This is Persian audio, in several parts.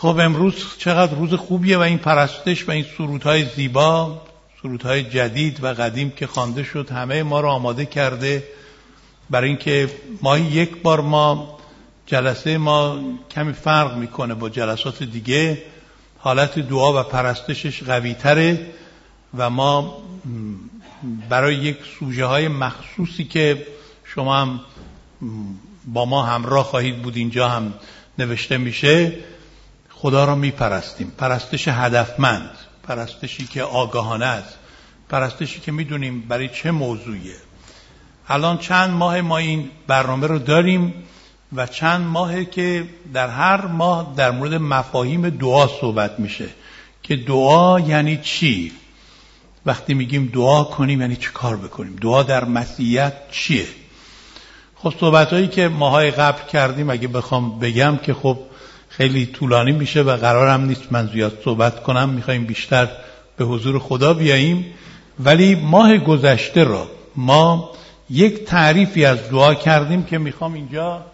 خب امروز چقدر روز خوبیه و این پرستش و این سرودهای زیبا سرودهای جدید و قدیم که خوانده شد همه ما رو آماده کرده. برای اینکه ماهی یک بار ما جلسه ما کمی فرق می‌کنه با جلسات دیگه. حالت دعا و پرستشش قوی تره و ما برای یک سوژه های مخصوصی که شما هم با ما همراه خواهید بود اینجا هم نوشته میشه. خدا را میپرستیم. پرستش هدفمند پرستشی که آگاهانه است پرستشی که می‌دونیم برای چه موضوعیه. الان چند ماه ما این برنامه رو داریم و چند ماهه که در هر ماه در مورد مفاهیم دعا صحبت میشه. که دعا یعنی چی؟ وقتی میگیم دعا کنیم یعنی چی کار بکنیم؟ دعا در مسیحیت چیه؟ خب صحبت هایی که ماهای قبل کردیم اگه بخوام بگم که خب خیلی طولانی میشه و قرارم نیست من زیاد صحبت کنم. می‌خوایم بیشتر به حضور خدا بیاییم. ولی ماه گذشته را ما یک تعریفی از دعا کردیم که می‌خوام اینجا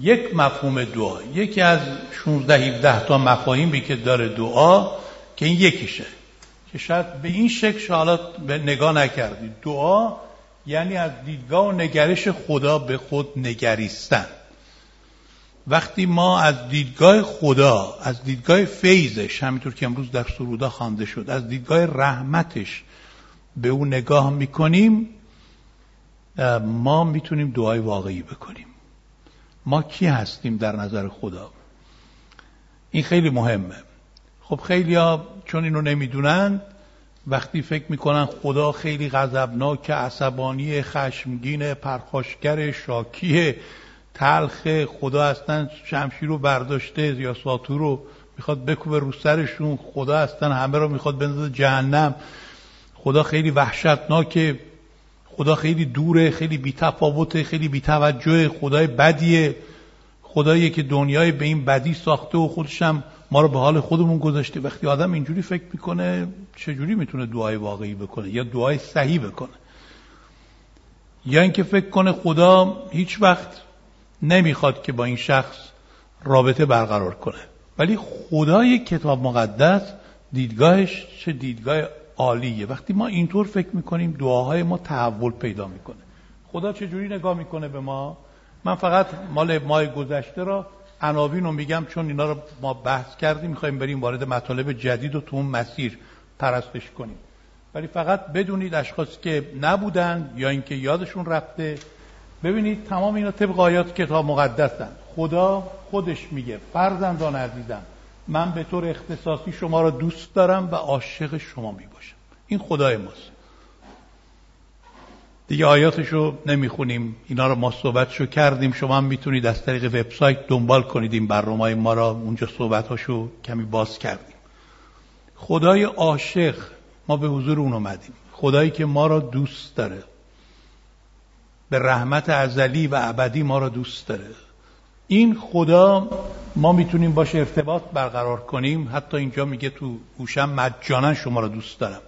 یک مفهوم دعا یکی از 16 17 تا مفاهیمی که داره دعا که این یکیشه. که شاید به این شکل حالا نگاه نکردید دعا یعنی از دیدگاه و نگرش خدا به خود نگریستن. وقتی ما از دیدگاه خدا از دیدگاه فیضش همینطور که امروز در سرودا خوانده شد از دیدگاه رحمتش به او نگاه می‌کنیم ما می‌تونیم دعای واقعی بکنیم. ما کی هستیم در نظر خدا؟ این خیلی مهمه. خب خیلی ها چون اینو نمی‌دونن وقتی فکر می‌کنن خدا خیلی غضبناک عصبانی خشمگین پرخاشگر شاکی تلخ خدا هستن شمشیر رو برداشته یا ساتور رو می‌خواد بکوبه رو سرشون خدا هستن همه رو می‌خواد بندازه جهنم. خدا خیلی وحشتناکه خدا خیلی دوره خیلی بیتفاوته خیلی بیتوجه خدای بدیه. خدایی که دنیای به این بدی ساخته و خودشم ما رو به حال خودمون گذاشته. وقتی آدم اینجوری فکر می‌کنه چجوری می‌تونه دعای واقعی بکنه یا دعای صحیح بکنه؟ یا اینکه فکر کنه خدا هیچ وقت نمی‌خواد که با این شخص رابطه برقرار کنه. ولی خدای کتاب مقدس دیدگاهش چه دیدگاه عالیه. وقتی ما اینطور فکر می‌کنیم دعاهای ما تحول پیدا می‌کنه. خدا چجوری نگاه می‌کنه به ما؟ من فقط مال ماه گذشته را عناوین رو میگم چون اینا رو ما بحث کردیم. می‌خوایم بریم وارد مطالب جدید و تو اون مسیر پرستش کنیم. ولی فقط بدونید اشخاصی که نبودن یا اینکه یادشون رفته ببینید تمام اینا طبق آیات کتاب مقدسن. خدا خودش میگه فرزندان عزیزم من به طور اختصاصی شما را دوست دارم و عاشق شما می‌باشم. این خدای ماست. دیگه آیاتشو نمی‌خونیم. اینا رو ما صحبتشو کردیم. شما هم می‌تونید از طریق وبسایت دنبال کنید این برنامه ما را. اونجا صحبتهاشو کمی باز کردیم. خدای عاشق ما به حضور اون اومدیم. خدایی که ما را دوست داره. به رحمت ازلی و ابدی ما را دوست داره. این خدا ما می‌تونیم باش ارتباط برقرار کنیم. حتی اینجا میگه تو گوشم مجانا شما را دوست دارم.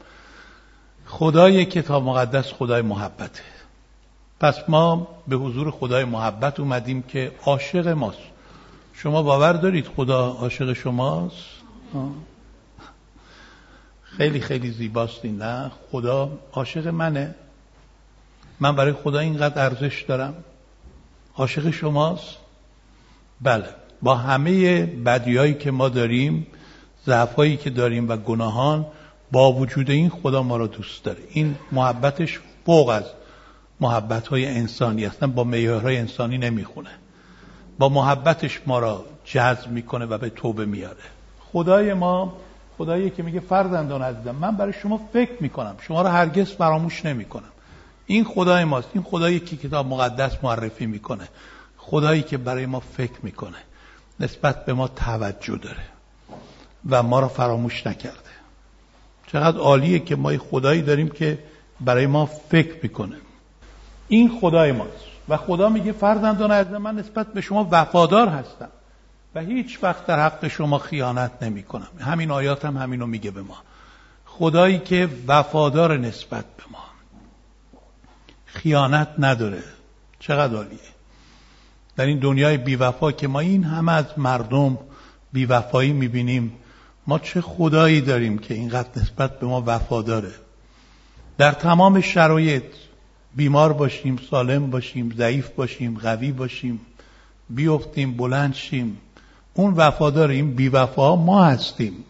خدای کتاب مقدس خدای محبته. پس ما به حضور خدای محبت اومدیم که عاشق ماست. شما باور دارید خدا عاشق شماست؟ خیلی خیلی زیباست نه؟ خدا عاشق منه. من برای خدا اینقدر ارزش دارم. عاشق شماست. بله. با همه بدیهایی که ما داریم ضعفهایی که داریم و گناهان با وجود این خدا ما را دوست داره. این محبتش فوق از محبت های انسانی هستن با معیارهای انسانی نمی‌خونه. با محبتش ما را جذب می‌کنه و به توبه میاره خدای ما خدایی که میگه فرزندان عزیزم من برای شما فکر می‌کنم. شما را هرگز فراموش نمی‌کنم. این خدای ماست. این خدایی که کتاب مقدس معرفی می‌کنه. خدایی که برای ما فکر می‌کنه. نسبت به ما توجه داره. و ما را فراموش نکرده. چقدر عالیه که ما خدایی داریم که برای ما فکر می‌کنه. این خدای ماست. و خدا میگه فرزندان از من نسبت به شما وفادار هستم. و هیچ وقت در حق شما خیانت نمی کنم همین آیات هم همینو میگه به ما. خدایی که وفادار نسبت به ما. خیانت نداره. چقدر عالیه. در این دنیای بیوفا که ما این همه از مردم بیوفایی می‌بینیم ما چه خدایی داریم که اینقدر نسبت به ما وفاداره. در تمام شرایط بیمار باشیم سالم باشیم ضعیف باشیم قوی باشیم بیفتیم بلند شیم. اون وفادار این بیوفا ما هستیم.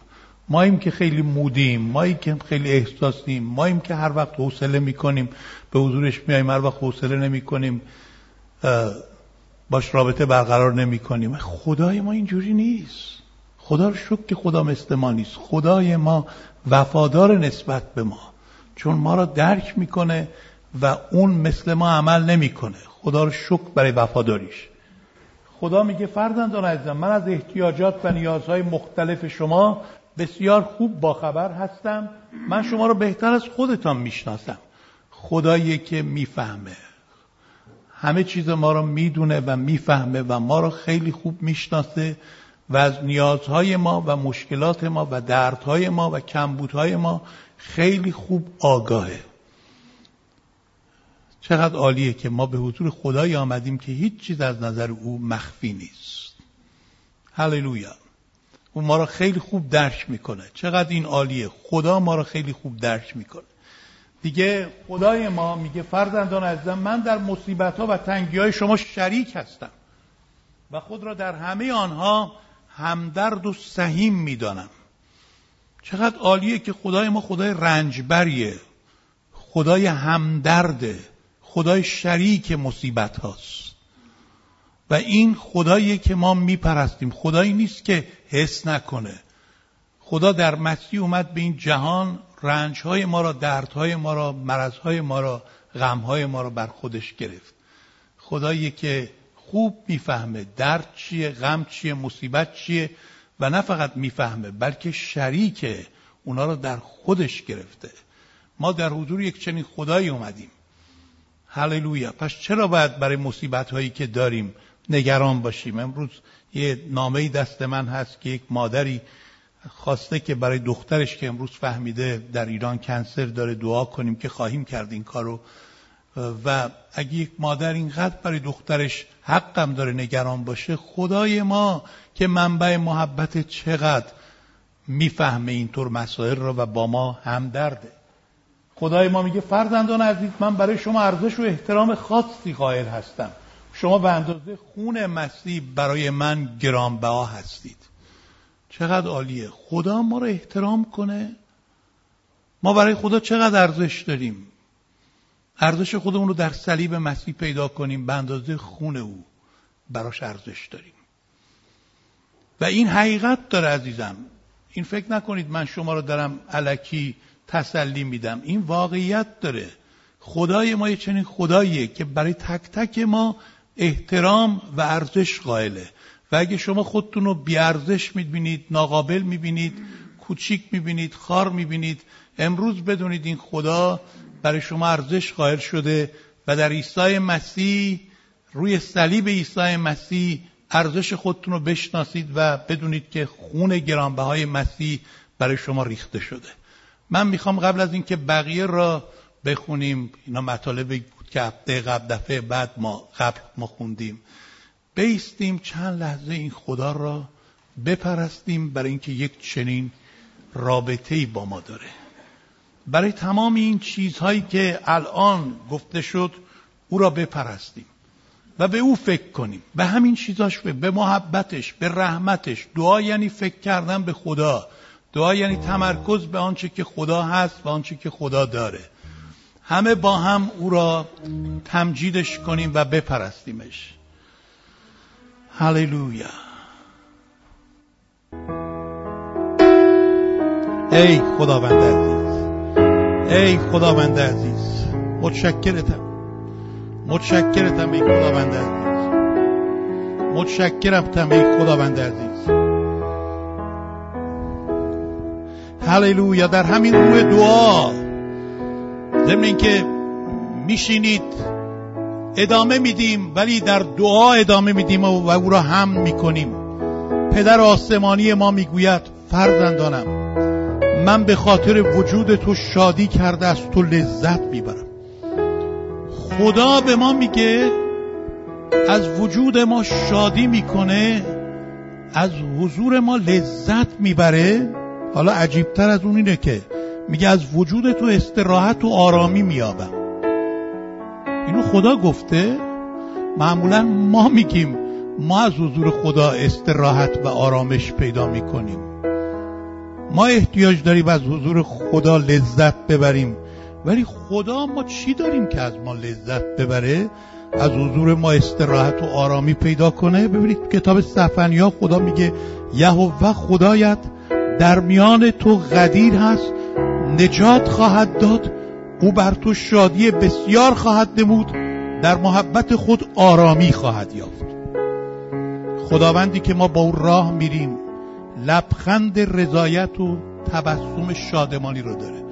ماییم که خیلی مودیم مایی که خیلی احساسیم ماییم که هر وقت حوصله می‌کنیم. به حضورش میاییم هر وقت حوصله نمی‌کنیم باش رابطه برقرار نمی‌کنیم. خدای ما اینجوری نیست. خدا رو شکر که خدا مثل ما نیست. خدای ما وفادار نسبت به ما. چون ما را درک می‌کنه و اون مثل ما عمل نمی‌کنه. خدا رو شکر برای وفاداریش. خدا میگه فرزندان عزیزم من از احتیاجات و نیازهای مختلف شما بسیار خوب باخبر هستم. من شما رو بهتر از خودتان می‌شناسم. خدایی که می‌فهمه. همه چیز ما رو می‌دونه و می‌فهمه و ما رو خیلی خوب می‌شناسه و از نیازهای ما و مشکلات ما و دردهای ما و کمبودهای ما خیلی خوب آگاهه. چقدر عالیه که ما به حضور خدای آمدیم که هیچ چیز از نظر او مخفی نیست. هللویا. او ما را خیلی خوب درک می‌کنه. چقدر این عالیه. خدا ما را خیلی خوب درک می‌کنه. دیگه خدای ما میگه فرزندان عزیزم من در مصیبت ها و تنگی های شما شریک هستم و خود را در همه آنها همدرد و سهیم می‌دانم. چقدر عالیه که خدای ما خدای رنجبریه. خدای همدرده. خدای شریک مصیبت هاست. و این خدایی که ما میپرستیم. خدایی نیست که حس نکنه. خدا در مسیح اومد به این جهان رنجهای ما را دردهای ما را مرضهای ما را غمهای ما را بر خودش گرفت. خدایی که خوب می‌فهمه درد چیه غم چیه مصیبت چیه و نه فقط می‌فهمه بلکه شریک اونا را در خودش گرفته. ما در حضور یک چنین خدایی اومدیم. هللویا. پس چرا باید برای مصیبت هایی که داریم نگران باشیم؟ امروز یه نامه دست من هست که یک مادری خواسته که برای دخترش که امروز فهمیده در ایران کنسر داره دعا کنیم که خواهیم کرد این کارو. و اگه یک مادر اینقدر برای دخترش حقم داره نگران باشه خدای ما که منبع محبت چقدر می‌فهمه اینطور مسائل رو و با ما همدرده. خدای ما میگه فرزندان عزیز من برای شما ارزش و احترام خاصی قائل هستم. شما به اندازه خون مسیح برای من گرانبها هستید. چقدر عالیه. خدا ما رو احترام کنه. ما برای خدا چقدر ارزش داریم. ارزش خودمون رو در صلیب مسیح پیدا کنیم به اندازه خون او براش ارزش داریم. و این حقیقت داره عزیزم. این فکر نکنید من شما رو دارم علکی تسلی میدم. این واقعیت داره. خدای ما یه چنین خداییه که برای تک تک ما احترام و ارزش قائله. و اگه شما خودتون رو بیارزش می‌بینید ناقابل می‌بینید کوچیک می‌بینید خار می‌بینید امروز بدونید این خدا برای شما ارزش قائل شده و در عیسی مسیح روی صلیب عیسی مسیح ارزش خودتون رو بشناسید و بدونید که خون گرانبهای مسیح برای شما ریخته شده. من می‌خوام قبل از اینکه بقیه را بخونیم اینا مطالبی بود که هفته قبل دفعه بعد ما قبل ما خوندیم. بیستیم چند لحظه این خدا را بپرستیم برای اینکه یک چنین رابطه با ما داره. برای تمام این چیزهایی که الان گفته شد او را بپرستیم و به او فکر کنیم. به همین چیزاش به محبتش به رحمتش. دعا یعنی فکر کردن به خدا. دعا یعنی تمرکز به آنچه که خدا هست و آنچه که خدا داره. همه با هم او را تمجیدش کنیم و بپرستیمش. هللویا. ای خداوند عزیز. ای خداوند عزیز. متشکرتم. متشکرتم ای خداوند عزیز. متشکرم ای خداوند عزیز. هللویا. در همین روح دعا. ضمن اینکه میشینید ادامه میدیم ولی در دعا ادامه میدیم و او را هم می‌کنیم. پدر آسمانی ما می‌گوید فرزندانم من به خاطر وجود تو شادی کرده از تو لذت می‌برم. خدا به ما میگه از وجود ما شادی می‌کنه از حضور ما لذت می‌بره. حالا عجیبتر از اون اینه که میگه از وجود تو استراحت و آرامی میابم. اینو خدا گفته؟ معمولا ما میگیم ما از حضور خدا استراحت و آرامش پیدا می‌کنیم. ما احتیاج داریم از حضور خدا لذت ببریم. ولی خدا ما چی داریم که از ما لذت ببره؟ از حضور ما استراحت و آرامی پیدا کنه؟ ببینید کتاب سفنیا خدا میگه یهوه خدایت در میان تو قدیر هست نجات خواهد داد او بر تو شادی بسیار خواهد نمود در محبت خود آرامی خواهد یافت. خداوندی که ما با او راه میریم لبخند رضایت و تبسم شادمانی رو داره.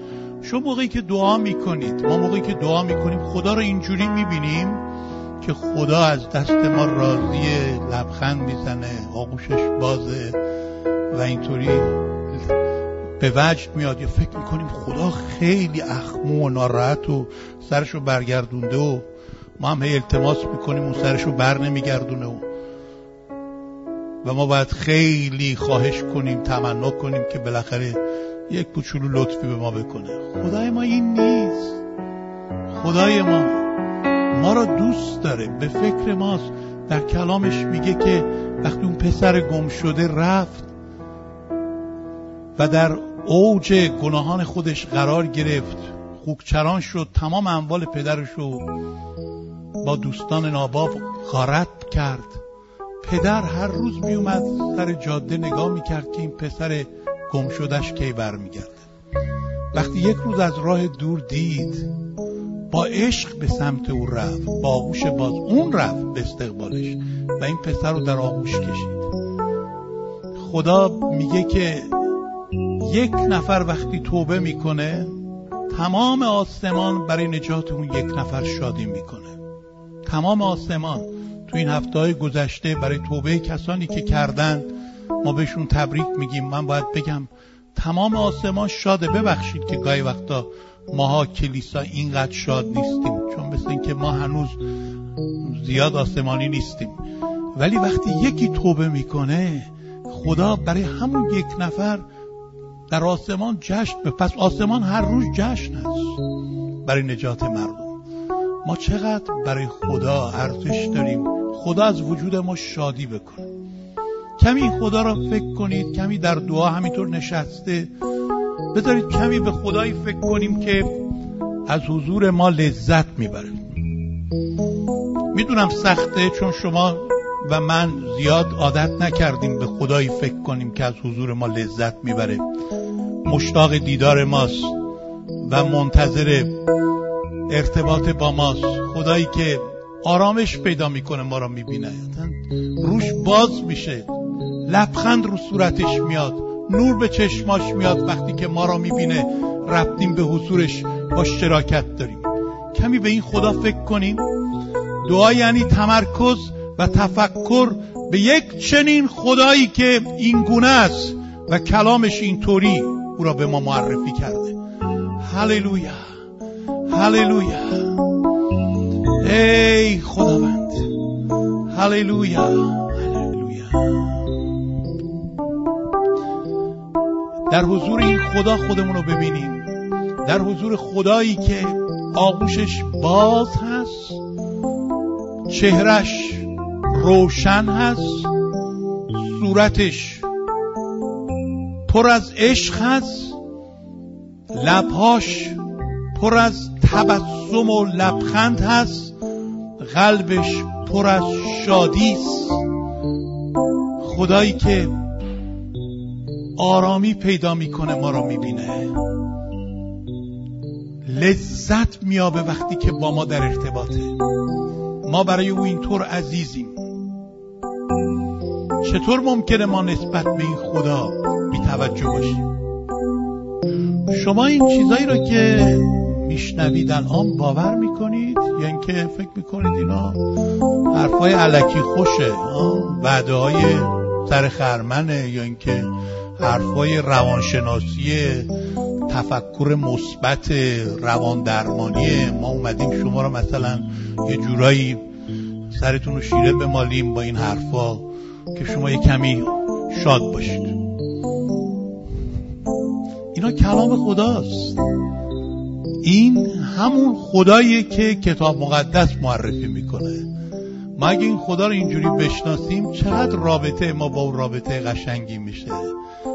شما موقعی که دعا می‌کنید ما موقعی که دعا می‌کنیم خدا رو اینجوری می‌بینیم که خدا از دست ما راضیه لبخند می‌زنه آغوشش بازه و اینطوری به وجد میاد یا فکر می‌کنیم خدا خیلی اخمو و ناراحت و سرشو برگردونده و ما هم هی التماس می‌کنیم و سرشو بر نمیگردونه و و ما باید خیلی خواهش کنیم تمنا کنیم که بالاخره یک کوچولو لطفی به ما بکنه. خدای ما این نیست. خدای ما. ما را دوست داره. به فکر ماست. در کلامش میگه که وقتی اون پسر گم شده رفت و در اوج گناهان خودش قرار گرفت. خوکچران شد تمام اموال پدرش رو با دوستان ناباب غارت کرد. پدر هر روز میومد سر جاده نگاه می‌کرد که این پسر گم شدش کی برمیگرده. وقتی یک روز از راه دور دید با عشق به سمت او رفت با آغوش باز اون رفت به استقبالش و این پسر رو در آغوش کشید. خدا میگه که یک نفر وقتی توبه می‌کنه تمام آسمان برای نجات اون یک نفر شادی می‌کنه. تمام آسمان تو این هفته های گذشته برای توبه کسانی که کردند ما بهشون تبریک میگیم. من باید بگم تمام آسمان شاده. ببخشید که گاهی وقتا ماها کلیسا اینقدر شاد نیستیم چون مثل اینکه ما هنوز زیاد آسمانی نیستیم. ولی وقتی یکی توبه می‌کنه خدا برای همون یک نفر در آسمان جشن به پس آسمان هر روز جشن هست برای نجات مردم. ما چقدر برای خدا ارزش داریم. خدا از وجود ما شادی بکنه. کمی خدا را فکر کنید. کمی در دعا همینطور نشسته. بذارید کمی به خدایی فکر کنیم که از حضور ما لذت می‌بره. می‌دونم سخته چون شما و من زیاد عادت نکردیم به خدایی فکر کنیم که از حضور ما لذت می‌بره. مشتاق دیدار ماست و منتظر ارتباط با ماست. خدایی که آرامش پیدا می‌کنه ما را می‌بینه. روش باز میشه. لبخند رو صورتش میاد. نور به چشماش میاد. وقتی که ما را می‌بینه رفتیم به حضورش. با شراکت داریم. کمی به این خدا فکر کنیم. دعا یعنی تمرکز و تفکر به یک چنین خدایی که این گونه است و کلامش اینطوری. او را به ما معرفی کرده. هللویا. هللویا. ای خداوند. هللویا. هللویا. در حضور این خدا خودمون رو ببینیم. در حضور خدایی که آغوشش باز هست چهرش روشن هست صورتش پر از عشق هست لبهاش پر از تبسم و لبخند هست قلبش پر از شادی است. خدایی که آرامی پیدا می‌کنه ما را می‌بینه. لذت میابه وقتی که با ما در ارتباطه. ما برای او اینطور عزیزیم. چطور ممکنه ما نسبت به این خدا توجه باشیم شما این چیزایی رو که میشنوید الان باور می‌کنید؟ یا اینکه فکر می‌کنید اینا حرفای علکی خوشه وعده های سر خرمنه یا اینکه حرفای روانشناسی تفکر مثبت روان درمانی؟ ما اومدیم شما رو مثلا یه جورایی سرتون رو شیره بمالیم با این حرفا که شما یه کمی شاد باشید. اینا کلام خداست. این همون خداییه که کتاب مقدس معرفی می‌کنه. ما اگه این خدا رو اینجوری بشناسیم؟ چقدر رابطه ما با اون رابطه قشنگی میشه؟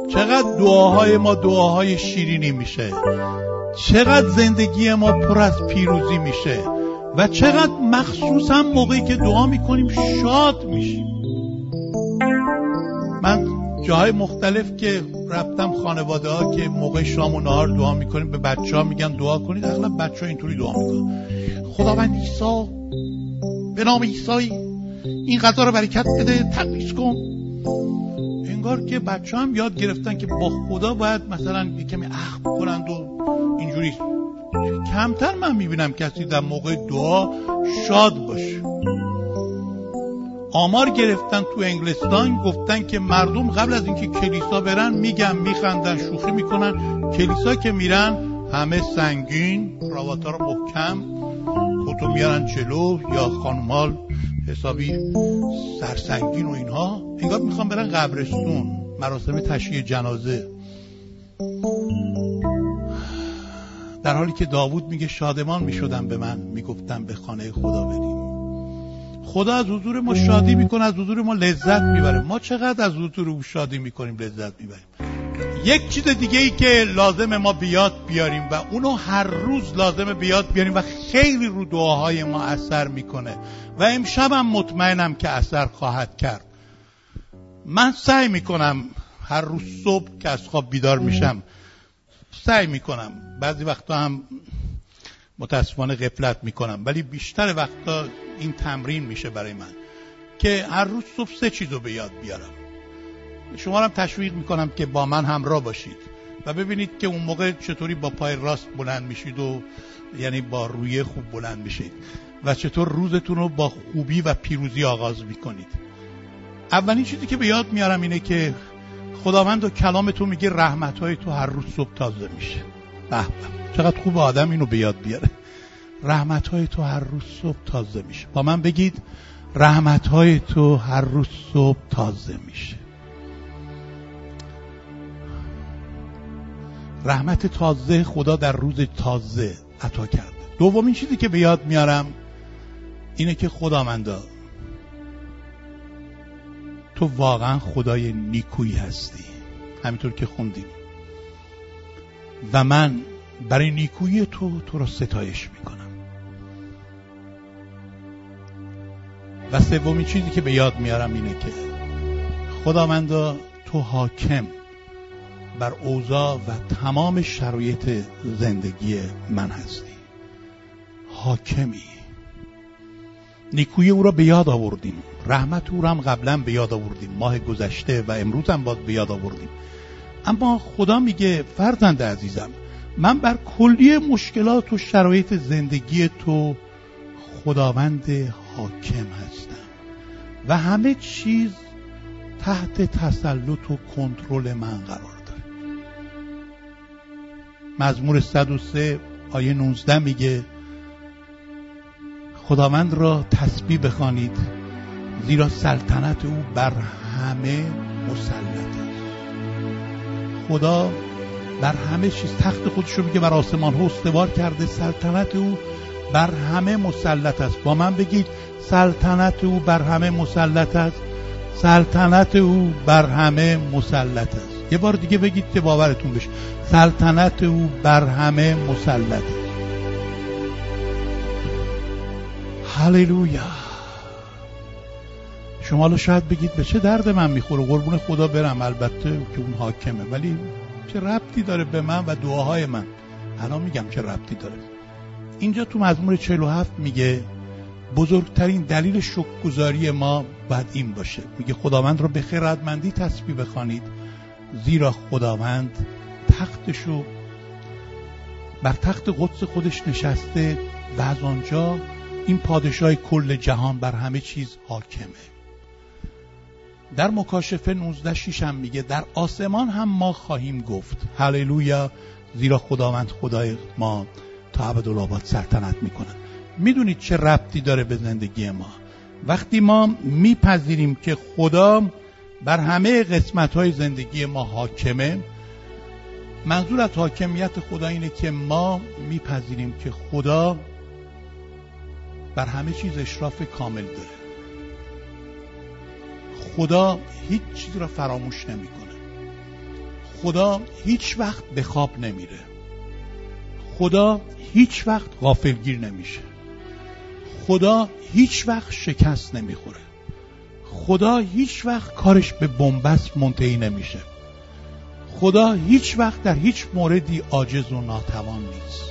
چقدر دعاهای ما دعاهای شیرینی میشه؟ چقدر زندگی ما پر از پیروزی میشه؟ و چقدر مخصوصا موقعی که دعا می‌کنیم شاد میشیم. من جاهای مختلف که رفتم خانواده ها که موقع شام و نهار دعا می‌کنیم به بچه ها میگن دعا کنید اغلب بچه ها اینطوری دعا می‌کنن. خداوند عیسی به نام عیسی این غذا رو برکت بده تقدیس کن. انگار که بچه هم یاد گرفتن که با خدا باید مثلا کمی اخم کنند و اینجوری. کمتر من می‌بینم کسی در موقع دعا شاد باشه. آمار گرفتن تو انگلستان گفتن که مردم قبل از اینکه کلیسا برن میگن میخندن شوخی می‌کنن. کلیسا که میرن همه سنگین کراواتا رو محکم کتو میارن چلو یا خانمال حسابی سرسنگین و اینها. انگار می‌خوان برن قبرستون مراسم تشییع جنازه. در حالی که داوود میگه شادمان می‌شدن به من می‌گفتن به خانه خدا بریم. خدا از حضور ما شادی می‌کنه از حضور ما لذت می‌بره. ما چقدر از حضور او شادی می‌کنیم لذت می‌بریم. یک چیز دیگه ای که لازم ما بیاد بیاریم و اونو هر روز لازم بیاد بیاریم و خیلی رو دعاهای ما اثر می‌کنه. و امشبم مطمئنم که اثر خواهد کرد. من سعی می‌کنم هر روز صبح که از خواب بیدار میشم سعی می‌کنم. بعضی وقتا هم متاسفانه غفلت می‌کنم. ولی بیشتر وقتا این تمرین میشه برای من که هر روز صبح سه چیزو به یاد بیارم. شما هم تشویق می‌کنم که با من همراه باشید و ببینید که اون موقع چطوری با پای راست بلند میشید و یعنی با روی خوب بلند میشید و چطور روزتون رو با خوبی و پیروزی آغاز می‌کنید. اولین چیزی که به یاد میارم اینه که خداوند و کلام تو میگه رحمت های تو هر روز صبح تازه میشه. به چقدر خوب آدم اینو به یاد بیاره. رحمت های تو هر روز صبح تازه میشه. با من بگید رحمت های تو هر روز صبح تازه میشه. رحمت تازه خدا در روز تازه عطا کرده. دومین چیزی که به یاد میارم اینه که خدا مندا تو واقعا خدای نیکویی هستی. همینطور که خوندیم. و من برای نیکویی تو تو را ستایش می‌کنم. و سومین چیزی که به یاد میارم اینه که خداوندا تو حاکم بر اوضاع و تمام شرایط زندگی من هستی. حاکمی. نیکوی او را به یاد آوردیم. رحمت او را هم قبلا به یاد آوردیم. ماه گذشته و امروز هم باز به یاد آوردیم. اما خدا میگه فرزند عزیزم من بر کلی مشکلات و شرایط زندگی تو خداوند حاکم هستم و همه چیز تحت تسلط و کنترل من قرار داره. مزمور 103 آیه 19 میگه خداوند را تسبیح بخوانید زیرا سلطنت او بر همه مسلط است خدا بر همه چیز تخت خودش رو میگه بر آسمان ها استوار کرده سلطنت او بر همه مسلط است. با من بگید سلطنت او بر همه مسلط است. سلطنت او بر همه مسلط است. یه بار دیگه بگید که باورتون بشه. سلطنت او بر همه مسلط است. هللویا. شما شاید بگید به چه درد من می‌خوره. قربون خدا برم. البته که اون حاکمه. ولی چه ربطی داره به من و دعاهای من؟ الان میگم چه ربطی داره. اینجا تو مزمور 47 میگه بزرگترین دلیل شکرگزاری ما باید این باشه. میگه خداوند را به خیرتمندی تسبیح بخوانید زیرا خداوند تختشو بر تخت قدس خودش نشسته و از آنجا این پادشاه کل جهان بر همه چیز حاکمه. در مکاشفه 19 شیش هم میگه در آسمان هم ما خواهیم گفت. هللویا زیرا خداوند خدای ما تا ابدالآباد سلطنت می‌کنه می‌دونید چه ربطی داره به زندگی ما؟ وقتی ما میپذیریم که خدا بر همه قسمت های زندگی ما حاکمه منظور از حاکمیت خدا اینه که ما میپذیریم که خدا بر همه چیز اشراف کامل داره. خدا هیچ چیز را فراموش نمی‌کنه. خدا هیچ وقت به خواب نمیره. خدا هیچ وقت غافلگیر نمیشه. خدا هیچ وقت شکست نمی‌خوره. خدا هیچ وقت کارش به بنبست منتهی نمیشه. خدا هیچ وقت در هیچ موردی عاجز و ناتوان نیست.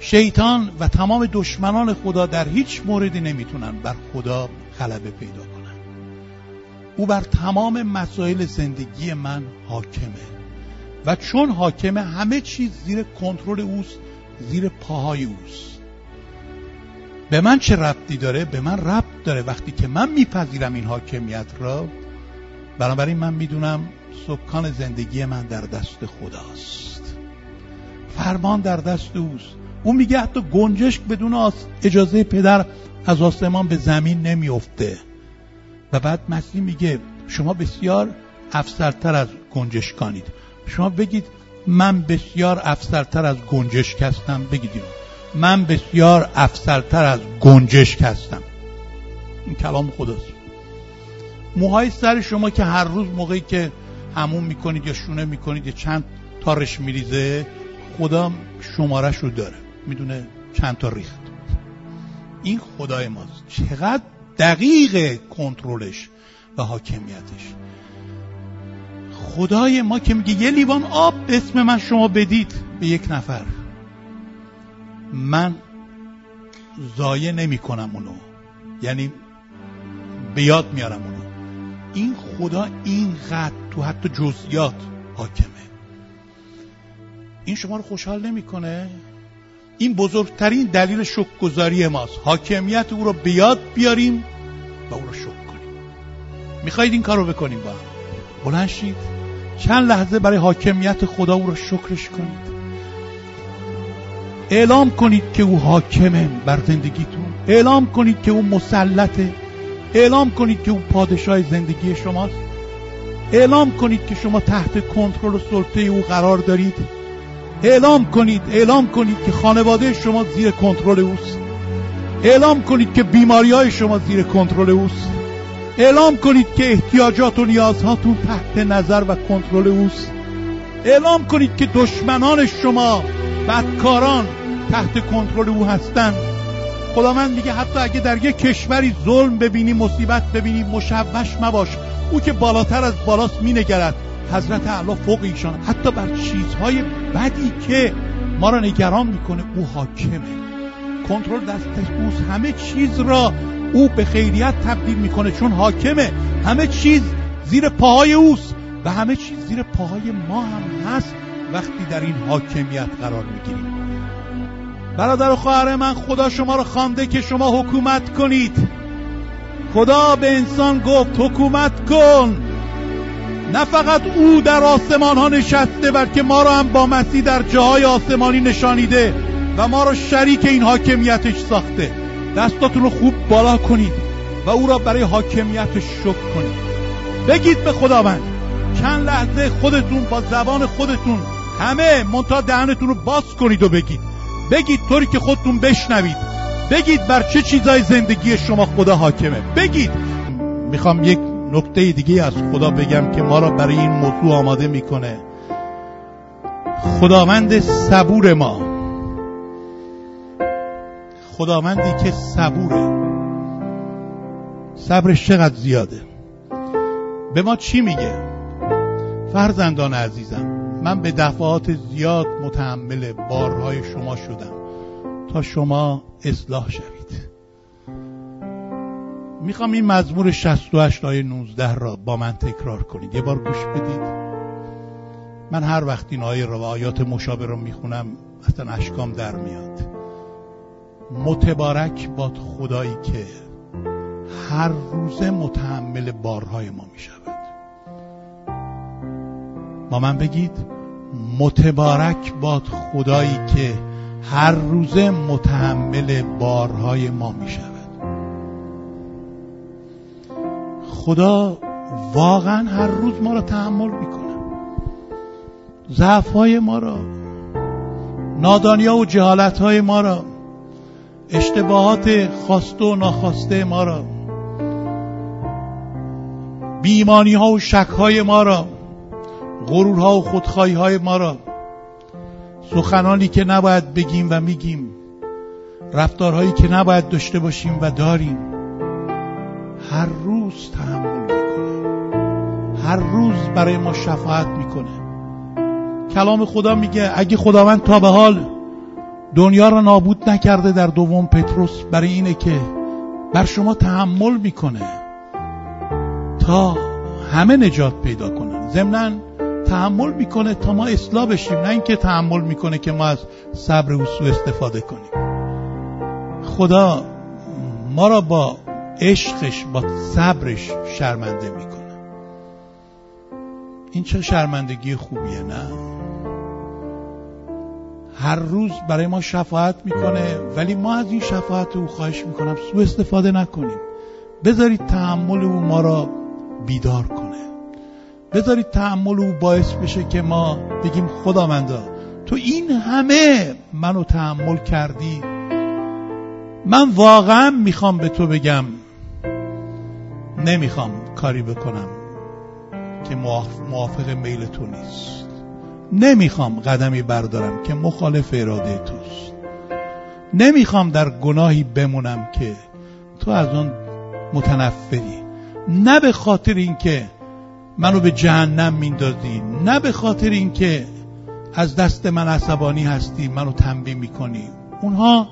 شیطان و تمام دشمنان خدا در هیچ موردی نمی‌تونن بر خدا غلبه پیدا کنن او بر تمام مسائل زندگی من حاکمه و چون حاکمه همه چیز زیر کنترل اوست زیر پاهای اوست. به من چه ربطی داره؟ به من ربط داره. وقتی که من میپذیرم این حاکمیت را بنابراین من می‌دونم سکان زندگی من در دست خداست. فرمان در دست اوست. او میگه حتی گنجشک بدون اجازه پدر از آسمان به زمین نمیفته و بعد مسیح میگه شما بسیار افسرتر از گنجشکانید. شما بگید من بسیار افسرتر از گنجشک هستم. بگید من بسیار افسرتر از گنجشک هستم. این کلام خداست. موهای سر شما که هر روز موقعی که همون می‌کنید یا شونه می‌کنید یا چند تارش میریزه خدا شمارش رو داره. می‌دونه چند تا ریخت. این خدای ماست چقدر دقیق کنترلش و حاکمیتش. خدای ما که میگه یه لیوان آب اسم من شما بدید به یک نفر. من زایه نمی کنم اونو. یعنی به یاد میارم اونو. این خدا اینقدر تو حتی جزئیات حاکمه. این شما رو خوشحال نمی‌کنه؟ این بزرگترین دلیل گذاری ماست. حاکمیت او رو به یاد بیاریم و او رو شک کنیم. می‌خواید این کار رو بکنیم با هم؟ بلند شید. چند لحظه برای حاکمیت خدا او رو شکرش کنید. اعلام کنید که او حاکمه بر زندگیتون. اعلام کنید که او مسلطه. اعلام کنید که او پادشاه زندگی شماست. اعلام کنید که شما تحت کنترل و سلطه او قرار دارید. اعلام کنید اعلام کنید که خانواده شما زیر کنترل اوست. اعلام کنید که بیماری های شما زیر کنترل اوست. اعلام کنید که احتیاجات و نیازهاتون تحت نظر و کنترل اوست. اعلام کنید که دشمنان شما بدکاران تحت کنترل او هستند. خداوند میگه حتی اگه در یک کشوری ظلم ببینی مصیبت ببینی مشوش مباش. او که بالاتر از بالاست مینگرد. حضرت اعلی فوق ایشان. حتی بر چیزهای بدی که ما را نگران می‌کنه او حاکمه. کنترل دست اوست. همه چیز را او به خیریت تبدیل می‌کنه چون حاکمه. همه چیز زیر پاهای اوست و همه چیز زیر پاهای ما هم هست. وقتی در این حاکمیت قرار می‌گیریم. برادر و خواهر من خدا شما را خوانده که شما حکومت کنید. خدا به انسان گفت حکومت کن. نه فقط او در آسمان ها نشسته بلکه ما را هم با مسیح در جاهای آسمانی نشانیده و ما را شریک این حاکمیتش ساخته. دستاتون رو خوب بالا کنید و او را برای حاکمیتش شکر کنید. بگید به خداوند چند لحظه خودتون با زبان خودتون همه منتها دهنتون رو باز کنید و بگید. بگید طوری که خودتون بشنوید. بگید بر چه چیزای زندگی شما خدا حاکمه. بگید. می‌خوام یک نکته دیگه از خدا بگم که ما را برای این موضوع آماده می‌کنه. خداوند صبور ما. خداوندی که صبوره. صبرش چقدر زیاده. به ما چی میگه؟ فرزندان عزیزم من به دفعات زیاد متحمل بارهای شما شدم. تا شما اصلاح شوید. می‌خوام این مزمور 68 آیه 19 را با من تکرار کنید. یه بار گوش بدید. من هر وقت این آیه رو آیات مشابه رو می‌خونم اصلا اشکام در میاد. متبارک باد خدایی که هر روزه متحمل بارهای ما می‌شود. با من بگید متبارک باد خدایی که هر روزه متحمل بارهای ما می خدا واقعا هر روز ما را تحمل می‌کنه. ضعف های ما را نادانی و جهالت های ما را اشتباهات خواسته و ناخواسته ما را بیمانی ها و شک های ما را غرورها و خودخواهی های ما را سخنانی که نباید بگیم و میگیم رفتارهایی که نباید داشته باشیم و داریم هر روز تحمل می‌کنه. هر روز برای ما شفاعت می‌کنه. کلام خدا میگه اگه خداوند تا به حال دنیا را نابود نکرده در دوم پتروس برای اینه که بر شما تحمل می‌کنه تا همه نجات پیدا کنن. ضمنا تحمل می‌کنه تا ما اصلاح بشیم. نه اینکه تحمل می‌کنه که ما از صبر او سو استفاده کنیم. خدا ما را با عشقش با صبرش شرمنده می‌کنه. این چه شرمندگی خوبیه نه؟ هر روز برای ما شفاعت می‌کنه ولی ما از این شفاعت او خواهش می‌کنم سو استفاده نکنیم. بذارید تحمل او ما را بیدار کنه. بذارید تحمل او باعث بشه که ما بگیم خداوندا تو این همه منو تحمل کردی. من واقعا می‌خوام به تو بگم نمی‌خوام کاری بکنم که موافق میل تو نیست. نمی‌خوام قدمی بردارم که مخالف اراده توست. نمی‌خوام در گناهی بمونم که تو از اون متنفری. نه به خاطر اینکه منو به جهنم میندازی نه به خاطر اینکه از دست من عصبانی هستی منو تنبیه می‌کنی. اونها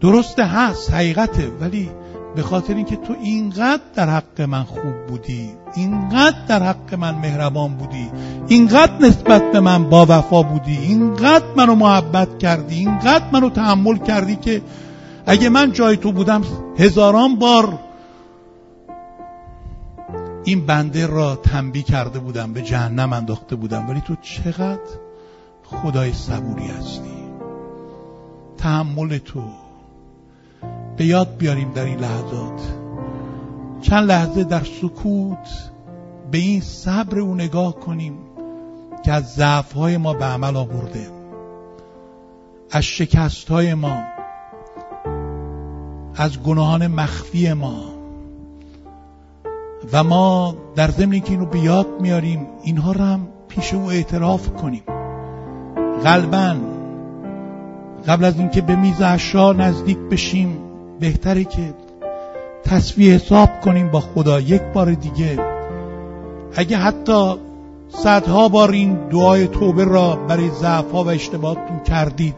درسته هست حقیقته ولی به خاطر اینکه تو اینقدر در حق من خوب بودی اینقدر در حق من مهربان بودی اینقدر نسبت به من با وفا بودی اینقدر منو محبت کردی اینقدر منو تحمل کردی که اگه من جای تو بودم هزاران بار این بنده را تنبیه کرده بودم به جهنم انداخته بودم. ولی تو چقدر خدای صبوری هستی. تحمل تو. به یاد بیاریم در این لحظات. چند لحظه در سکوت به این صبر او نگاه کنیم که از ضعفهای ما به عمل آورده. از شکستهای ما از گناهان مخفی ما. و ما در ضمن که اینو به یاد میاریم اینها رو هم پیش او اعتراف کنیم. قلبا قبل از اینکه به میز عشا نزدیک بشیم بهتره که تصویه حساب کنیم با خدا یک بار دیگه. اگه حتی صدها بار این دعای توبه را برای ضعفها و اشتباهاتتون کردید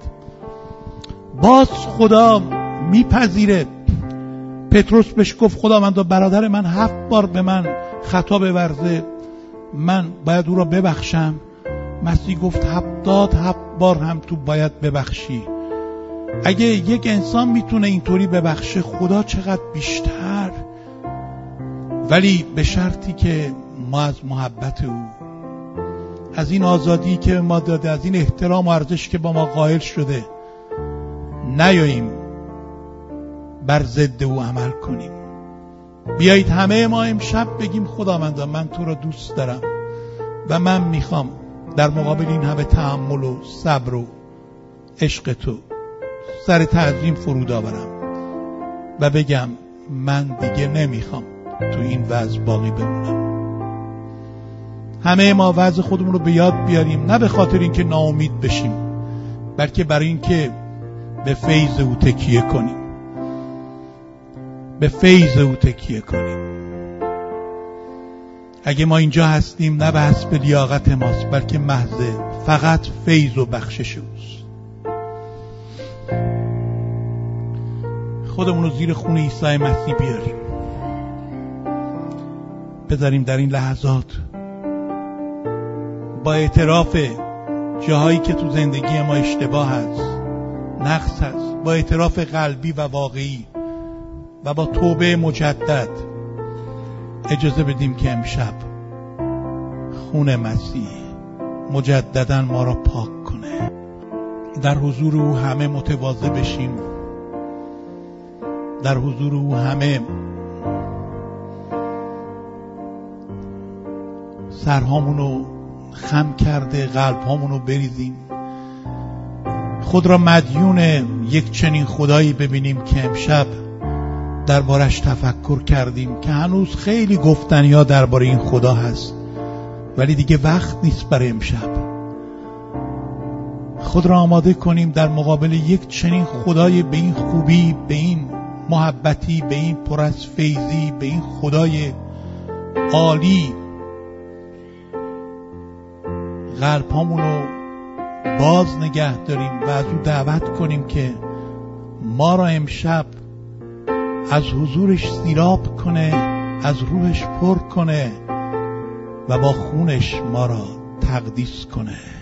باز خدا میپذیره. پتروس بهش گفت خدا من برادر من هفت بار به من خطا بورزه من باید او را ببخشم. مسیح گفت هفتاد هفت بار هم تو باید ببخشی. اگه یک انسان می‌تونه اینطوری ببخشه خدا چقدر بیشتر. ولی به شرطی که ما از محبت او از این آزادی که ما داده از این احترام و ارزش که با ما قائل شده نیاییم بر ضد او عمل کنیم. بیایید همه ما امشب بگیم خداوندا من تو را دوست دارم و من می‌خوام در مقابل این همه تحمل و صبر و عشق تو سر تعظیم فرود آورم و بگم من دیگه نمی‌خوام تو این وضع باقی بمونم. همه ما وضع خودمون رو به یاد بیاریم نه به خاطر اینکه ناامید بشیم بلکه برای اینکه به فیض او تکیه کنیم. به فیض او تکیه کنیم. اگه ما اینجا هستیم نه به به لیاقت ماست بلکه محض فقط فیض و بخشش اوست. خودمون رو زیر خون عیسی مسیح بیاریم. بذاریم در این لحظات با اعتراف جاهایی که تو زندگی ما اشتباه هست نقص هست با اعتراف قلبی و واقعی و با توبه مجدد اجازه بدیم که امشب خون مسیح مجددا ما را پاک کنه. در حضور او همه متواضع بشیم. در حضور او همه سرهامونو خم کرده قلبهامونو بریزیم. خود را مدیون یک چنین خدایی ببینیم که امشب دربارش تفکر کردیم که هنوز خیلی گفتنی ها درباره این خدا هست. ولی دیگه وقت نیست برای امشب. خود را آماده کنیم در مقابل یک چنین خدای به این خوبی به این محبتی به این پر از فیضی به این خدای عالی. قلبهامون رو باز نگه داریم و از او دعوت کنیم که ما را امشب از حضورش سیراب کنه از روحش پر کنه و با خونش ما را تقدیس کنه.